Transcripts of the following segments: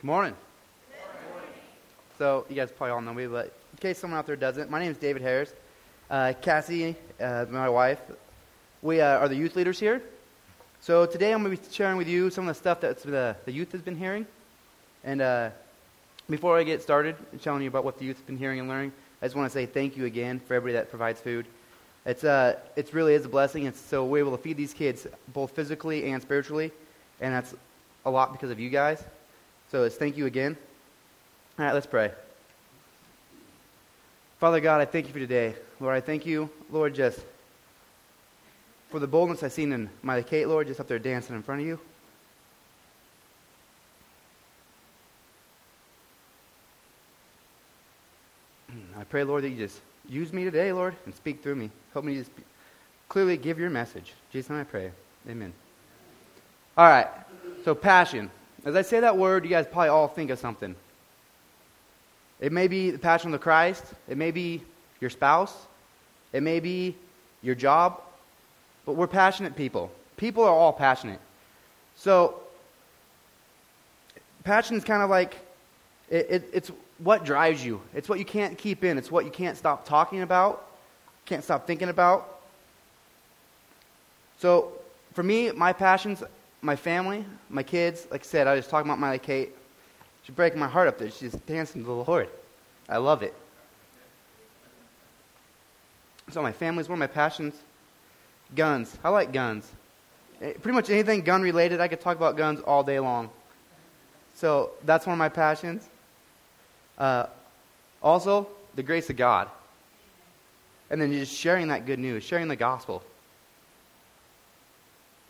Good morning. So, you guys probably all know me, but in case someone out there doesn't, my name is David Harris. Uh, Cassie, uh, my wife, we uh, are the youth leaders here. So, today I'm going to be sharing with you some of the stuff that the, the youth has been hearing. And uh, before I get started telling you about what the youth has been hearing and learning, I just want to say thank you again for everybody that provides food. It's, uh, it really is a blessing. It's, so we're able to feed these kids both physically and spiritually, and that's a lot because of you guys. So it's thank you again. All right, let's pray. Father God, I thank you for today. Lord, I thank you, Lord, just for the boldness I've seen in my Kate, Lord, just up there dancing in front of you. I pray, Lord, that you just use me today, Lord, and speak through me. Help me just clearly give your message. Jesus, I pray. Amen. All right, so passion. As I say that word, you guys probably all think of something. It may be the passion of the Christ. It may be your spouse. It may be your job. But we're passionate people. People are all passionate. So, passion is kind of like it, it, it's what drives you. It's what you can't keep in. It's what you can't stop talking about, can't stop thinking about. So, for me, my passions my family, my kids, like I said, I was talking about Miley Kate. She's breaking my heart up there. She's dancing to the Lord. I love it. So my family is one of my passions. Guns. I like guns. Eh, pretty much anything gun related, I could talk about guns all day long. So that's one of my passions. Uh, also, the grace of God. And then just sharing that good news, sharing the gospel.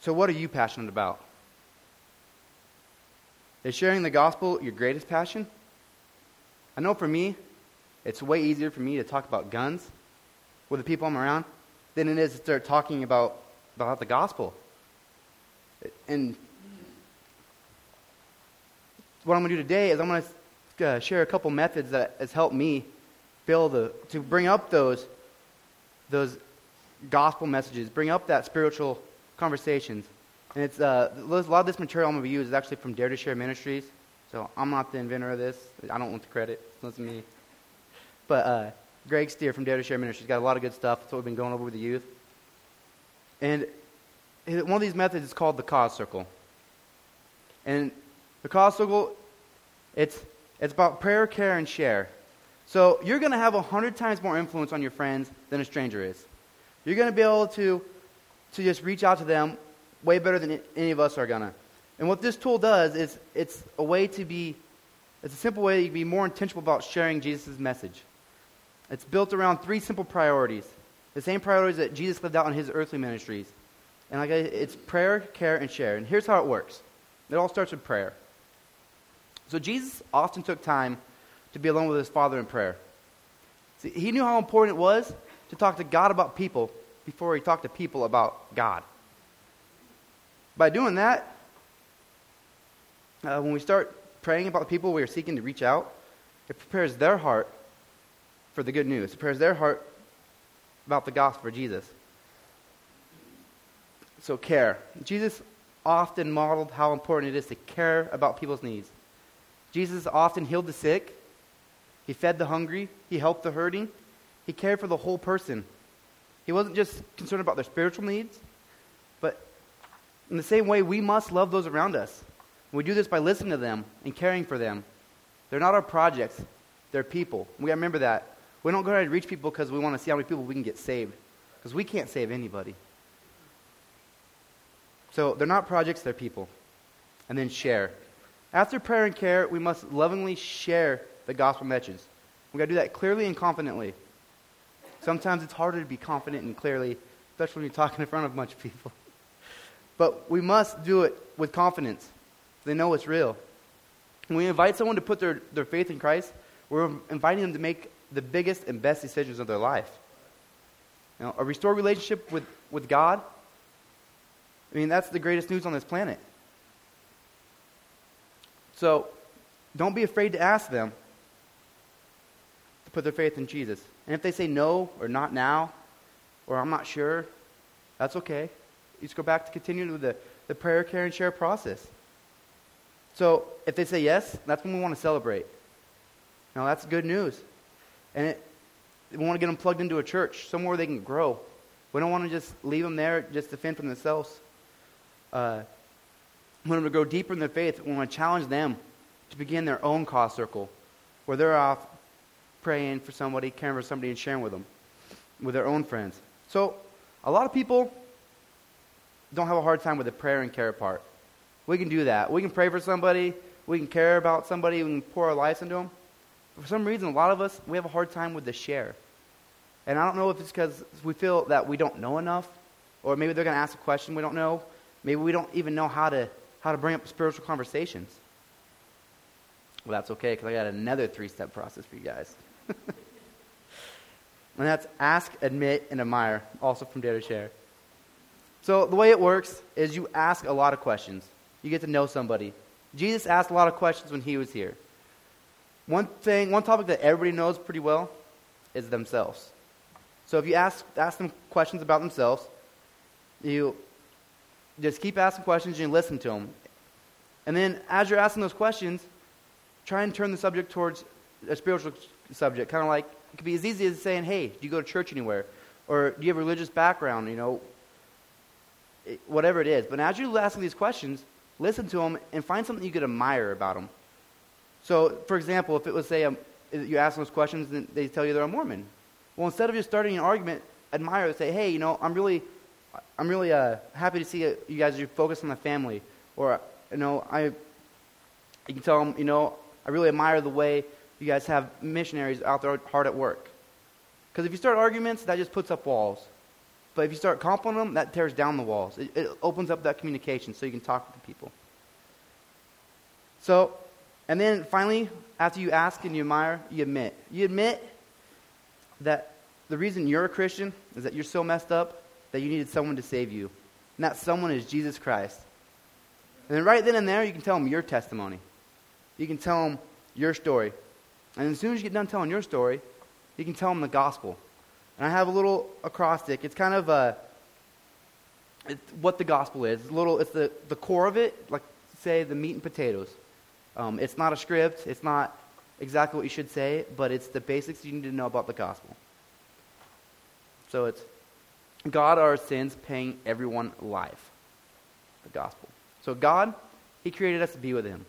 So, what are you passionate about? Is sharing the gospel your greatest passion? I know for me, it's way easier for me to talk about guns with the people I'm around than it is to start talking about, about the gospel. And what I'm going to do today is I'm going to uh, share a couple methods that has helped me build a, to bring up those, those gospel messages, bring up that spiritual conversations. And it's uh, a lot of this material I'm going to use is actually from Dare to Share Ministries. So I'm not the inventor of this. I don't want the credit. It's me. But uh, Greg Stier from Dare to Share Ministries got a lot of good stuff. That's what we've been going over with the youth. And one of these methods is called the cause circle. And the cause circle, it's, it's about prayer, care, and share. So you're going to have a hundred times more influence on your friends than a stranger is. You're going to be able to to just reach out to them way better than any of us are going to. And what this tool does is it's a way to be, it's a simple way to be more intentional about sharing Jesus' message. It's built around three simple priorities, the same priorities that Jesus lived out in his earthly ministries. And like I, it's prayer, care, and share. And here's how it works. It all starts with prayer. So Jesus often took time to be alone with his Father in prayer. See, he knew how important it was to talk to God about people before he talked to people about God. By doing that, uh, when we start praying about the people we are seeking to reach out, it prepares their heart for the good news. It prepares their heart about the gospel of Jesus. So, care. Jesus often modeled how important it is to care about people's needs. Jesus often healed the sick, he fed the hungry, he helped the hurting, he cared for the whole person. He wasn't just concerned about their spiritual needs, but in the same way, we must love those around us. we do this by listening to them and caring for them. They're not our projects, they're people. We got to remember that. We don't go ahead and reach people because we want to see how many people we can get saved, because we can't save anybody. So they're not projects, they're people. And then share. After prayer and care, we must lovingly share the gospel message. We've got to do that clearly and confidently. Sometimes it's harder to be confident and clearly, especially when you're talking in front of a bunch of people. But we must do it with confidence. They know it's real. When we invite someone to put their, their faith in Christ, we're inviting them to make the biggest and best decisions of their life. You know, a restored relationship with, with God, I mean, that's the greatest news on this planet. So, don't be afraid to ask them put their faith in Jesus. And if they say no, or not now, or I'm not sure, that's okay. You just go back to continue with the, the prayer, care, and share process. So if they say yes, that's when we want to celebrate. Now that's good news. And it, we want to get them plugged into a church, somewhere they can grow. We don't want to just leave them there just to fend for themselves. Uh, we want them to grow deeper in their faith. We want to challenge them to begin their own cause circle where they're off praying for somebody, caring for somebody, and sharing with them, with their own friends. So a lot of people don't have a hard time with the prayer and care part. We can do that. We can pray for somebody. We can care about somebody. We can pour our lives into them. For some reason, a lot of us, we have a hard time with the share. And I don't know if it's because we feel that we don't know enough, or maybe they're going to ask a question we don't know. Maybe we don't even know how to, how to bring up spiritual conversations. Well, that's okay, because I got another three step process for you guys. and that's ask, admit, and admire, also from Dare to Share. So the way it works is you ask a lot of questions. You get to know somebody. Jesus asked a lot of questions when he was here. One thing, one topic that everybody knows pretty well is themselves. So if you ask, ask them questions about themselves, you just keep asking questions and you listen to them. And then as you're asking those questions, try and turn the subject towards a spiritual subject. Kind of like, it could be as easy as saying, hey, do you go to church anywhere? Or do you have a religious background? You know, whatever it is. But as you're asking these questions, listen to them and find something you could admire about them. So, for example, if it was, say, um, you ask those questions and they tell you they're a Mormon. Well, instead of just starting an argument, admire, say, hey, you know, I'm really, I'm really uh, happy to see you guys are focused on the family. Or, you know, I, you can tell them, you know, I really admire the way you guys have missionaries out there hard at work. Because if you start arguments, that just puts up walls. But if you start complimenting them, that tears down the walls. It, it opens up that communication so you can talk the people. So, and then finally, after you ask and you admire, you admit. You admit that the reason you're a Christian is that you're so messed up that you needed someone to save you. And that someone is Jesus Christ. And then right then and there, you can tell them your testimony. You can tell them your story. And as soon as you get done telling your story, you can tell them the gospel. And I have a little acrostic. It's kind of a, it's what the gospel is. It's, little, it's the, the core of it, like, say, the meat and potatoes. Um, it's not a script. It's not exactly what you should say, but it's the basics you need to know about the gospel. So it's God, our sins, paying everyone life. The gospel. So God, He created us to be with Him.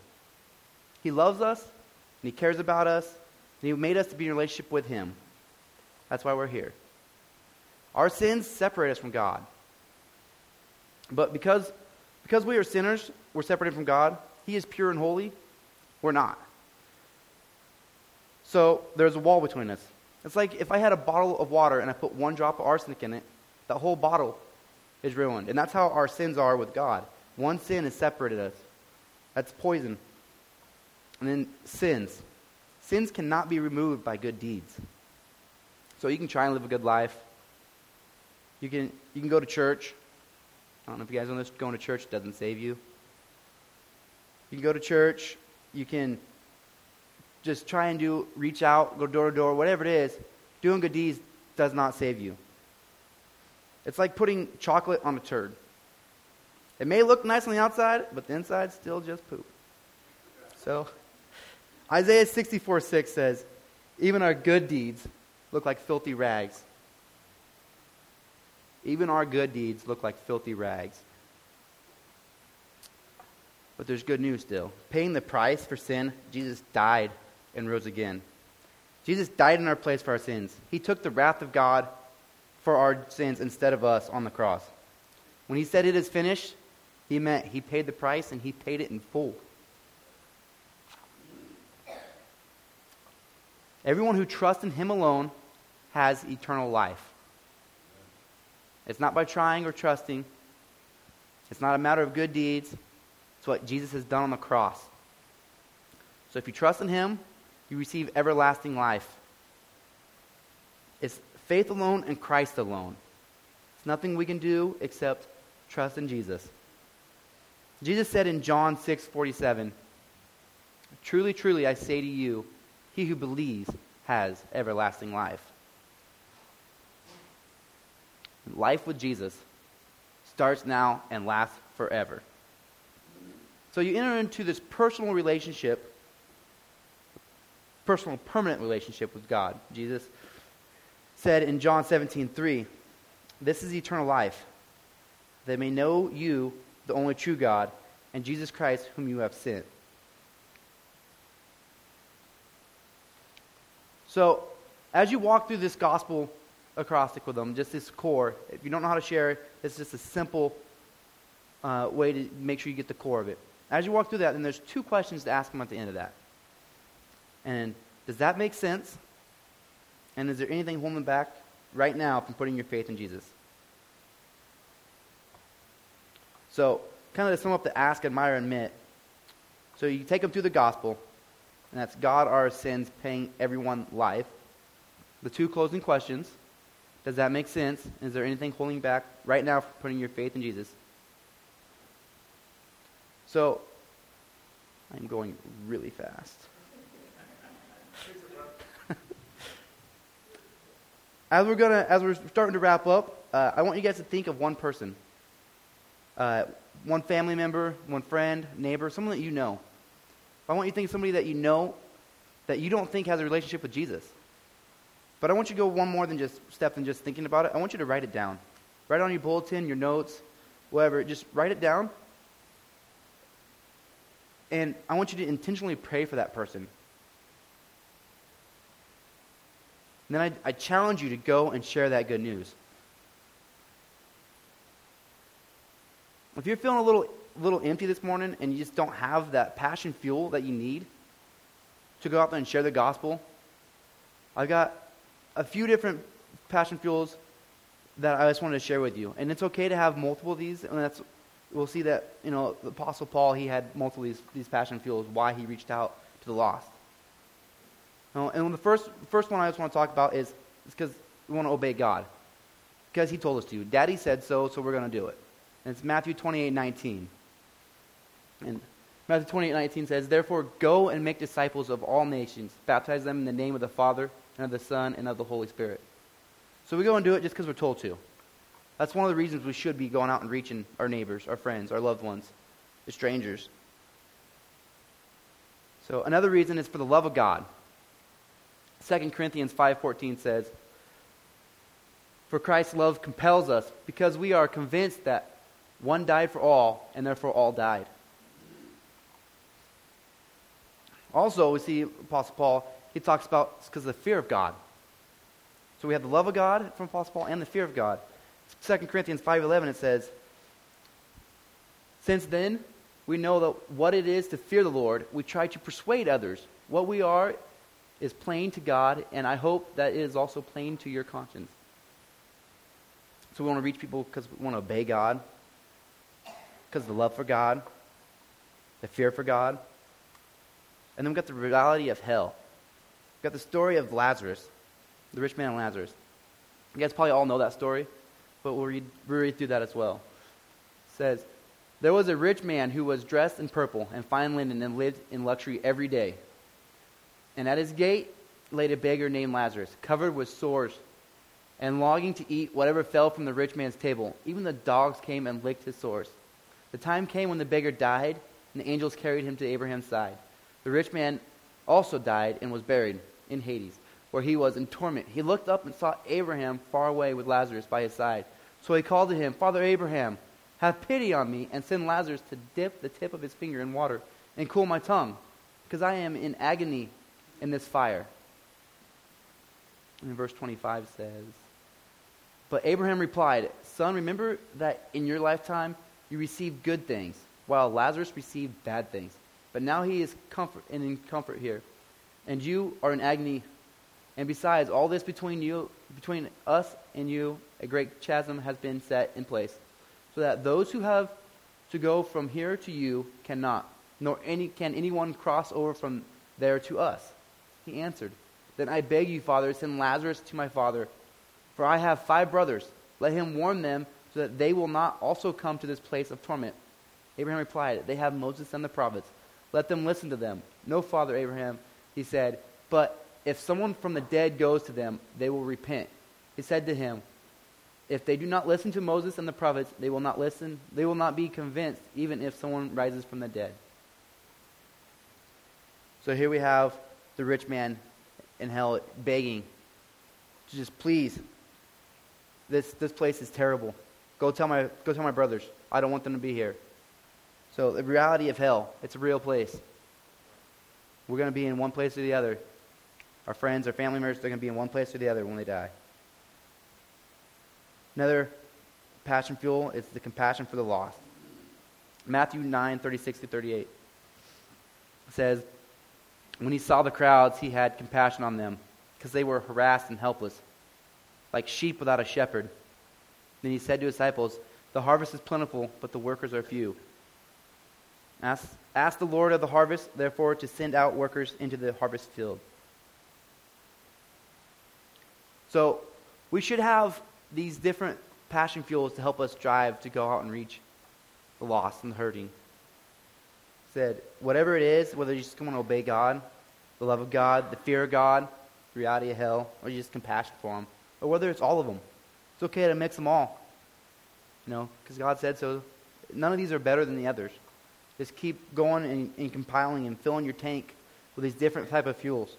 He loves us, and He cares about us, and He made us to be in relationship with Him. That's why we're here. Our sins separate us from God. But because, because we are sinners, we're separated from God. He is pure and holy. We're not. So there's a wall between us. It's like if I had a bottle of water and I put one drop of arsenic in it, that whole bottle is ruined. And that's how our sins are with God. One sin has separated us. That's poison. And then sins. Sins cannot be removed by good deeds. So you can try and live a good life. You can, you can go to church. I don't know if you guys know this. Going to church doesn't save you. You can go to church. You can just try and do, reach out, go door to door, whatever it is. Doing good deeds does not save you. It's like putting chocolate on a turd. It may look nice on the outside, but the inside's still just poop. So, Isaiah 64 6 says, Even our good deeds look like filthy rags. Even our good deeds look like filthy rags. But there's good news still. Paying the price for sin, Jesus died and rose again. Jesus died in our place for our sins. He took the wrath of God for our sins instead of us on the cross. When he said it is finished, he meant he paid the price and he paid it in full. Everyone who trusts in him alone has eternal life. It's not by trying or trusting. It's not a matter of good deeds. It's what Jesus has done on the cross. So if you trust in him, you receive everlasting life. It's faith alone and Christ alone. It's nothing we can do except trust in Jesus. Jesus said in John 6:47, "Truly, truly I say to you, he who believes has everlasting life." Life with Jesus starts now and lasts forever. So you enter into this personal relationship, personal, permanent relationship with God. Jesus said in John 17, 3, This is eternal life, they may know you, the only true God, and Jesus Christ, whom you have sent. So, as you walk through this gospel acrostic with them, just this core, if you don't know how to share it, it's just a simple uh, way to make sure you get the core of it. As you walk through that, then there's two questions to ask them at the end of that. And does that make sense? And is there anything holding back right now from putting your faith in Jesus? So, kind of to sum up the ask, admire, and admit. So you take them through the gospel, and that's God, our sins, paying everyone life. The two closing questions Does that make sense? Is there anything holding back right now from putting your faith in Jesus? So, I'm going really fast. as we're gonna, as we're starting to wrap up, uh, I want you guys to think of one person, uh, one family member, one friend, neighbor, someone that you know. I want you to think of somebody that you know that you don't think has a relationship with Jesus. But I want you to go one more than just step than just thinking about it. I want you to write it down. Write it on your bulletin, your notes, whatever. Just write it down and I want you to intentionally pray for that person. And then I, I challenge you to go and share that good news. If you're feeling a little, little empty this morning and you just don't have that passion fuel that you need to go out there and share the gospel, I've got a few different passion fuels that I just wanted to share with you. And it's okay to have multiple of these, and that's we'll see that, you know, the Apostle Paul, he had multiple of these, these passion fuels, why he reached out to the lost. and the first, first one I just want to talk about is because we want to obey God. Because he told us to. Daddy said so, so we're going to do it. And it's Matthew 28, 19. And Matthew 28, 19 says, Therefore go and make disciples of all nations, baptize them in the name of the Father, and of the Son, and of the Holy Spirit. So we go and do it just because we're told to. That's one of the reasons we should be going out and reaching our neighbors, our friends, our loved ones, the strangers. So another reason is for the love of God. 2 Corinthians 5:14 says, "For Christ's love compels us, because we are convinced that one died for all, and therefore all died." Also, we see Apostle Paul, he talks about because of the fear of God. So we have the love of God from Apostle Paul and the fear of God. 2 Corinthians 5:11 it says, "Since then we know that what it is to fear the Lord, we try to persuade others. What we are is plain to God, and I hope that it is also plain to your conscience." So we want to reach people because we want to obey God, because the love for God, the fear for God. And then we've got the reality of hell. We've got the story of Lazarus, the rich man and Lazarus. You guys probably all know that story but we'll read, we'll read through that as well. It says, There was a rich man who was dressed in purple and fine linen and lived in luxury every day. And at his gate laid a beggar named Lazarus, covered with sores and longing to eat whatever fell from the rich man's table. Even the dogs came and licked his sores. The time came when the beggar died, and the angels carried him to Abraham's side. The rich man also died and was buried in Hades where he was in torment. He looked up and saw Abraham far away with Lazarus by his side. So he called to him, Father Abraham, have pity on me and send Lazarus to dip the tip of his finger in water and cool my tongue, because I am in agony in this fire. And verse 25 says, But Abraham replied, Son, remember that in your lifetime you received good things, while Lazarus received bad things. But now he is comfort and in comfort here, and you are in agony and besides, all this between you, between us and you, a great chasm has been set in place, so that those who have to go from here to you cannot, nor any, can anyone cross over from there to us. He answered, Then I beg you, Father, send Lazarus to my father, for I have five brothers. Let him warn them, so that they will not also come to this place of torment. Abraham replied, They have Moses and the prophets. Let them listen to them. No, Father Abraham, he said, but if someone from the dead goes to them, they will repent. He said to him, if they do not listen to Moses and the prophets, they will not listen. They will not be convinced, even if someone rises from the dead. So here we have the rich man in hell begging just please. This this place is terrible. Go tell my go tell my brothers. I don't want them to be here. So the reality of hell, it's a real place. We're going to be in one place or the other. Our friends, our family members, they're going to be in one place or the other when they die. Another passion fuel is the compassion for the lost. Matthew 9, 36 to 38 says, When he saw the crowds, he had compassion on them because they were harassed and helpless, like sheep without a shepherd. Then he said to his disciples, The harvest is plentiful, but the workers are few. Ask, ask the Lord of the harvest, therefore, to send out workers into the harvest field. So, we should have these different passion fuels to help us drive to go out and reach the lost and the hurting. Said, whatever it is, whether you just want to obey God, the love of God, the fear of God, the reality of hell, or you just compassion for them, or whether it's all of them, it's okay to mix them all. You know, because God said so. None of these are better than the others. Just keep going and, and compiling and filling your tank with these different type of fuels.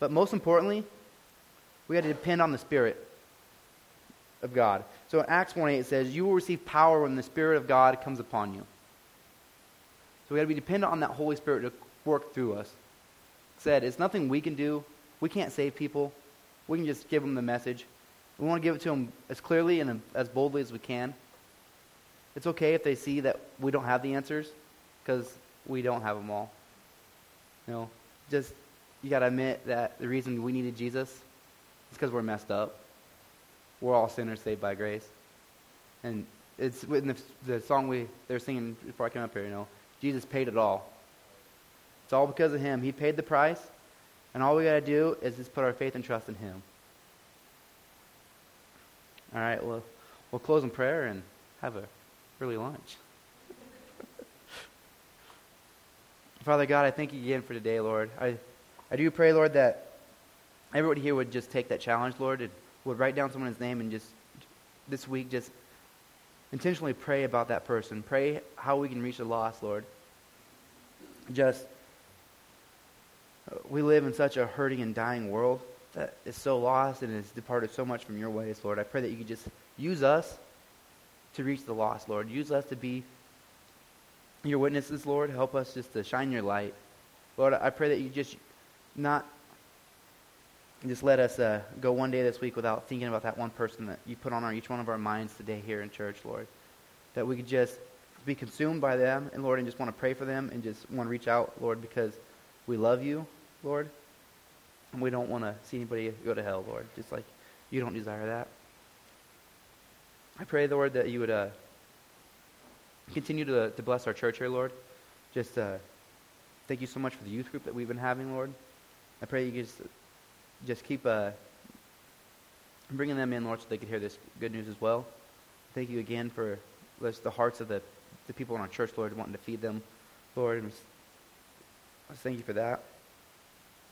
But most importantly, we got to depend on the Spirit of God. So in Acts 1 8 it says, You will receive power when the Spirit of God comes upon you. So we got to be dependent on that Holy Spirit to work through us. It said, it's nothing we can do. We can't save people. We can just give them the message. We want to give it to them as clearly and as boldly as we can. It's okay if they see that we don't have the answers because we don't have them all. You know, just you got to admit that the reason we needed Jesus is because we're messed up we're all sinners saved by grace. And it's in the, the song we they're singing before I came up here, you know, Jesus paid it all. It's all because of him. He paid the price, and all we got to do is just put our faith and trust in him. All right, well, we'll close in prayer and have a early lunch. Father God, I thank you again for today, Lord. I, I do pray, Lord, that everybody here would just take that challenge, Lord, and would write down someone's name and just this week just intentionally pray about that person. Pray how we can reach the lost, Lord. Just, we live in such a hurting and dying world that is so lost and has departed so much from your ways, Lord. I pray that you could just use us to reach the lost, Lord. Use us to be your witnesses, Lord. Help us just to shine your light. Lord, I pray that you just not just let us uh, go one day this week without thinking about that one person that you put on our, each one of our minds today here in church, Lord. That we could just be consumed by them, and Lord, and just want to pray for them and just want to reach out, Lord, because we love you, Lord, and we don't want to see anybody go to hell, Lord, just like you don't desire that. I pray, Lord, that you would uh, continue to, to bless our church here, Lord. Just uh, thank you so much for the youth group that we've been having, Lord. I pray you just just keep uh, bringing them in, Lord, so they could hear this good news as well. Thank you again for the hearts of the, the people in our church, Lord, wanting to feed them, Lord. And thank you for that.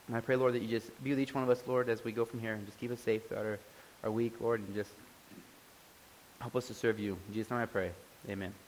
And I pray, Lord, that you just be with each one of us, Lord, as we go from here and just keep us safe throughout our, our week, Lord, and just help us to serve you. In Jesus' name I pray. Amen.